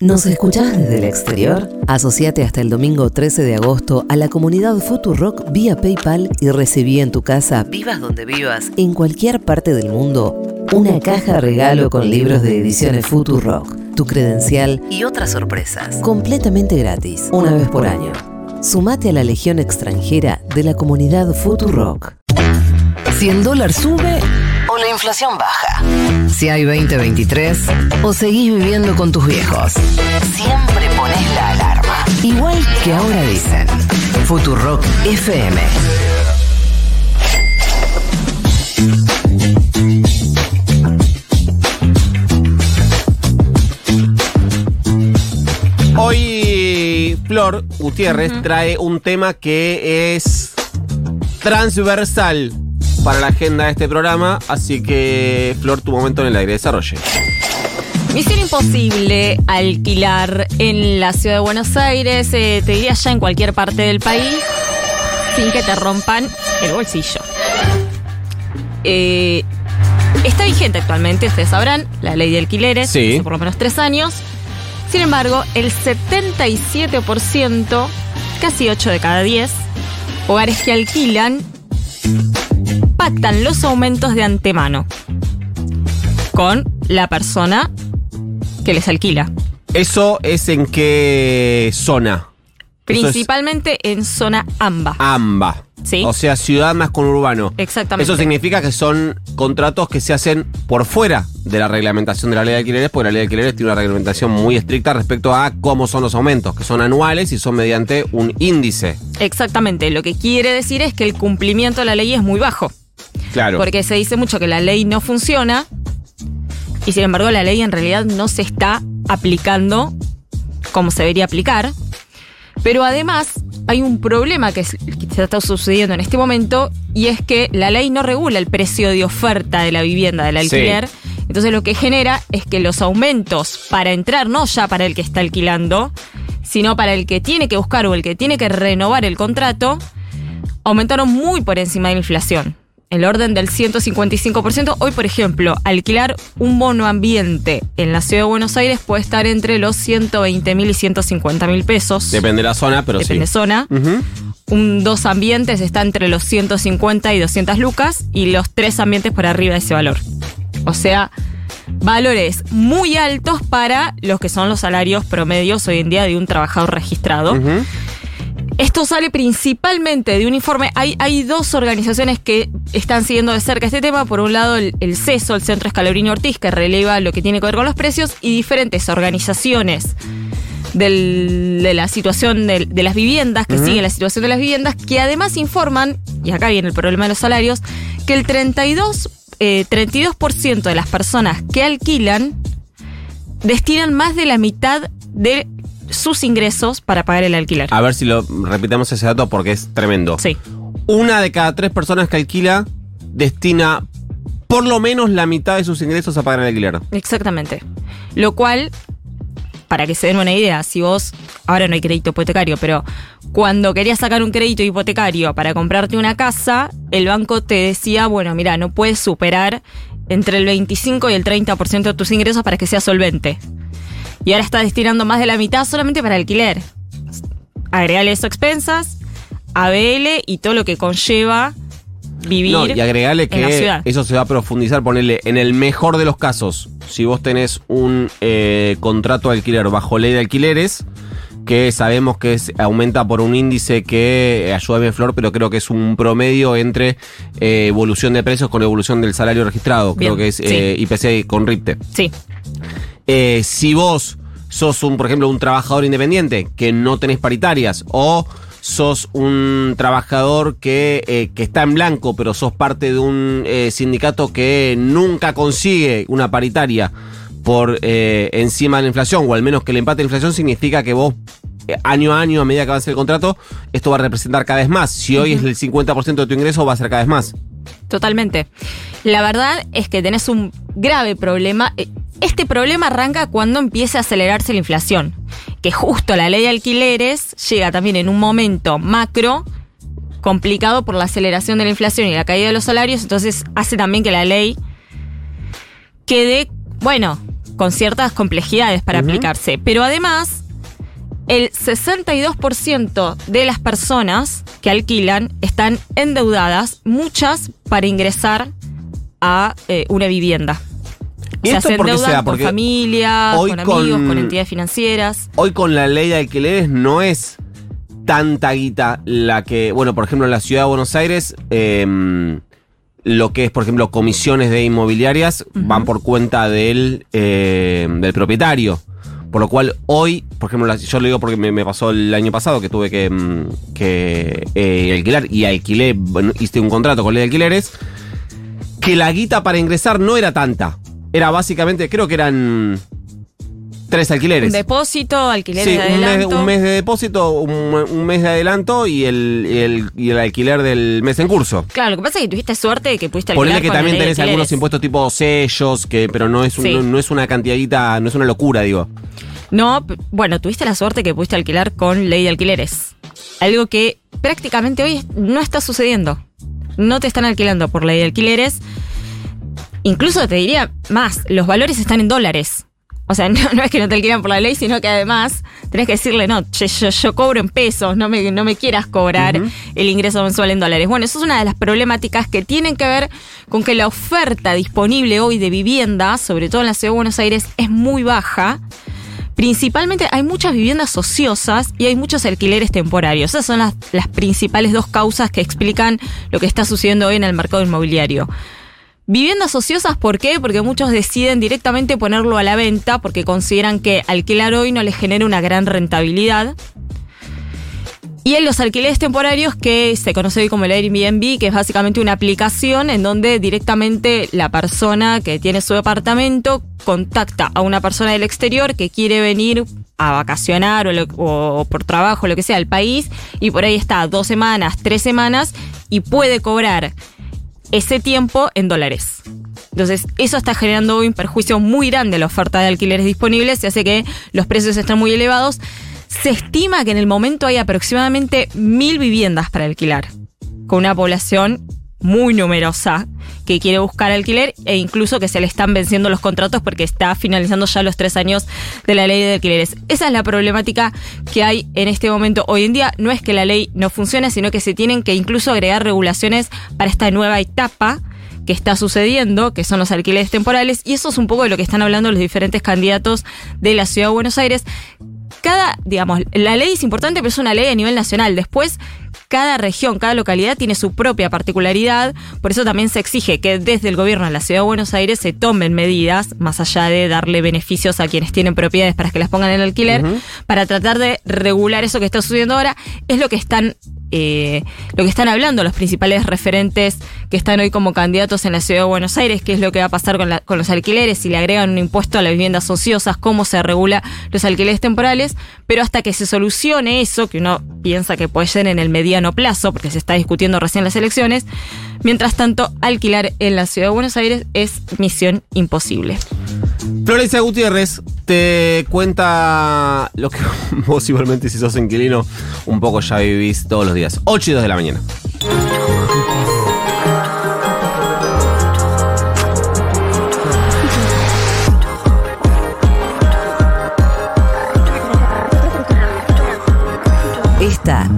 ¿Nos escuchás desde el exterior? Asociate hasta el domingo 13 de agosto a la comunidad Futurock vía PayPal y recibí en tu casa, vivas donde vivas, en cualquier parte del mundo, una caja regalo con libros de ediciones Futurock, tu credencial y otras sorpresas, completamente gratis, una vez por año. Sumate a la legión extranjera de la comunidad Futurock. Si el dólar sube o la inflación baja. Si hay 2023 o seguís viviendo con tus viejos. Siempre pones la alarma. Igual que ahora dicen. Futurock FM. Hoy Flor Gutiérrez trae un tema que es transversal para la agenda de este programa, así que Flor, tu momento en el aire, desarrolle. Misión imposible alquilar en la ciudad de Buenos Aires, eh, te diría ya en cualquier parte del país, sin que te rompan el bolsillo. Eh, está vigente actualmente, ustedes sabrán, la ley de alquileres, Sí. hace por lo menos tres años. Sin embargo, el 77%, casi 8 de cada 10, hogares que alquilan pactan los aumentos de antemano con la persona que les alquila. ¿Eso es en qué zona? Es Principalmente en zona AMBA. AMBA. Sí. O sea, ciudad más con urbano. Exactamente. Eso significa que son contratos que se hacen por fuera de la reglamentación de la ley de alquileres, porque la ley de alquileres tiene una reglamentación muy estricta respecto a cómo son los aumentos, que son anuales y son mediante un índice. Exactamente. Lo que quiere decir es que el cumplimiento de la ley es muy bajo. Claro. Porque se dice mucho que la ley no funciona y sin embargo la ley en realidad no se está aplicando como se debería aplicar. Pero además hay un problema que, se está sucediendo en este momento y es que la ley no regula el precio de oferta de la vivienda, del Sí. alquiler. Entonces lo que genera es que los aumentos para entrar, no ya para el que está alquilando, sino para el que tiene que buscar o el que tiene que renovar el contrato, aumentaron muy por encima de la inflación. El orden del 155%. Hoy, por ejemplo, alquilar un bono ambiente en la ciudad de Buenos Aires puede estar entre los 120 mil y 150 mil pesos. Depende de la zona, pero Depende sí. zona. Ujú. Un dos ambientes está entre los 150 y 200 lucas y los tres ambientes por arriba de ese valor. O sea, valores muy altos para los que son los salarios promedios hoy en día de un trabajador registrado. Esto sale principalmente de un informe. Hay, hay dos organizaciones que están siguiendo de cerca este tema. Por un lado, el, el CESO, el Centro Escalabrini Ortiz, que releva lo que tiene que ver con los precios, y diferentes organizaciones del- de la situación de, las viviendas, que siguen la situación de las viviendas, que además informan, y acá viene el problema de los salarios, que el 32, eh, 32% de las personas que alquilan destinan más de la mitad de sus ingresos para pagar el alquiler. A ver si lo repitamos ese dato porque es tremendo. Sí. Una de cada tres personas que alquila destina por lo menos la mitad de sus ingresos a pagar el alquiler. Exactamente. Lo cual, para que se den una idea, si vos, ahora no hay crédito hipotecario, pero cuando querías sacar un crédito hipotecario para comprarte una casa, el banco te decía, bueno, mira, no puedes superar entre el 25 y el 30% de tus ingresos para que sea solvente. Y ahora está destinando más de la mitad solamente para alquiler. Agregale eso a expensas, ABL y todo lo que conlleva vivir No, y agregarle en la que ciudad. eso se va a profundizar, ponerle en el mejor de los casos, si vos tenés un eh, contrato de alquiler bajo ley de alquileres, que sabemos que es- aumenta por un índice que, eh, ayúdame Flor, pero creo que es un promedio entre eh, evolución de precios con evolución del salario registrado, creo que es sí. eh, IPC con RIPTE. Sí, Eh, si vos sos un, por ejemplo, un trabajador independiente que no tenés paritarias o sos un trabajador que, eh, que está en blanco, pero sos parte de un eh, sindicato que nunca consigue una paritaria por encima de la inflación, o al menos que el empate de inflación significa que vos año a año, a medida que avance el contrato, esto va a representar cada vez más. Si hoy es el 50% de tu ingreso, va a ser cada vez más. Totalmente. La verdad es que tenés un grave problema. Este problema arranca cuando empieza a acelerarse la inflación. Que justo la ley de alquileres llega también en un momento macro complicado por la aceleración de la inflación y la caída de los salarios. Entonces hace también que la ley quede, bueno, con ciertas complejidades para aplicarse. Pero además, el 62% de las personas que alquilan están endeudadas, muchas para ingresar a eh, una vivienda. ¿Y sea, esto se por qué endeudan se da? con Porque familias, hoy con amigos, con- con entidades financieras. Hoy con la ley de alquileres no es tanta guita la que, bueno, por ejemplo, en la ciudad de Buenos Aires, eh, lo que es, por ejemplo, comisiones de inmobiliarias van por cuenta del, eh, del propietario. Por lo cual hoy, por ejemplo, yo lo digo porque me, me pasó el año pasado que tuve que, mm, que eh, alquilar y alquilé, hice un contrato con ley de alquileres, que la guita para ingresar no era tanta. Era básicamente, creo que eran tres alquileres. Un depósito, alquileres Sí, de un mes, adelanto. un mes de depósito, un, un mes de adelanto y el, y el, y el alquiler del mes en curso. Claro, lo que pasa es que tuviste suerte de que pudiste alquilar Ponele que también tenés algunos impuestos tipo sellos, que, pero no es, un- Sí. no, no es una cantidadita, no es una locura, digo. No, bueno, tuviste la suerte que pudiste alquilar con ley de alquileres. Algo que prácticamente hoy no está sucediendo. No te están alquilando por ley de alquileres. Incluso te diría más, los valores están en dólares. O sea, no, no es que no te alquilan por la ley, sino que además tenés que decirle, no, che, yo, yo cobro en pesos, no me, no me quieras cobrar el ingreso mensual en dólares. Bueno, eso es una de las problemáticas que tienen que ver con que la oferta disponible hoy de vivienda, sobre todo en la ciudad de Buenos Aires, es muy baja. Principalmente hay muchas viviendas ociosas y hay muchos alquileres temporarios. Esas son las, las principales dos causas que explican lo que está sucediendo hoy en el mercado inmobiliario. Viviendas ociosas, ¿por qué? Porque muchos deciden directamente ponerlo a la venta porque consideran que alquilar hoy no les genera una gran rentabilidad. Y en los alquileres temporarios que se conoce hoy como el Airbnb, que es básicamente una aplicación en donde directamente la persona que tiene su departamento contacta a una persona del exterior que quiere venir a vacacionar o, o por trabajo, lo que sea, al país, y por ahí está dos semanas, tres semanas, y puede cobrar ese tiempo en dólares. Entonces, eso está generando un perjuicio muy grande a la oferta de alquileres disponibles y hace que los precios estén muy elevados. Se estima que en el momento hay aproximadamente mil viviendas para alquilar, con una población muy numerosa que quiere buscar alquiler e incluso que se le están venciendo los contratos porque está finalizando ya los tres años de la ley de alquileres. Esa es la problemática que hay en este momento. Hoy en día no es que la ley no funcione, sino que se tienen que incluso agregar regulaciones para esta nueva etapa que está sucediendo, que son los alquileres temporales, y eso es un poco de lo que están hablando los diferentes candidatos de la ciudad de Buenos Aires. Cada, digamos, la ley es importante, pero es una ley a nivel nacional. Después, cada región, cada localidad tiene su propia particularidad, por eso también se exige que desde el gobierno de la ciudad de Buenos Aires se tomen medidas, más allá de darle beneficios a quienes tienen propiedades para que las pongan en alquiler, para tratar de regular eso que está sucediendo ahora. Es lo que están eh, lo que están hablando los principales referentes que están hoy como candidatos en la ciudad de Buenos Aires, qué es lo que va a pasar con, los alquileres, si le agregan un impuesto a las viviendas ociosas, cómo se regula los alquileres temporales, pero hasta que se solucione eso, que uno piensa que puede ser en el mediano plazo, porque se está discutiendo recién las elecciones, mientras tanto, alquilar en la ciudad de Buenos Aires es misión imposible. Florencia Gutiérrez te cuenta lo que vos igualmente si sos inquilino un poco ya vivís todos los días. 8 y 2 de la mañana. Esta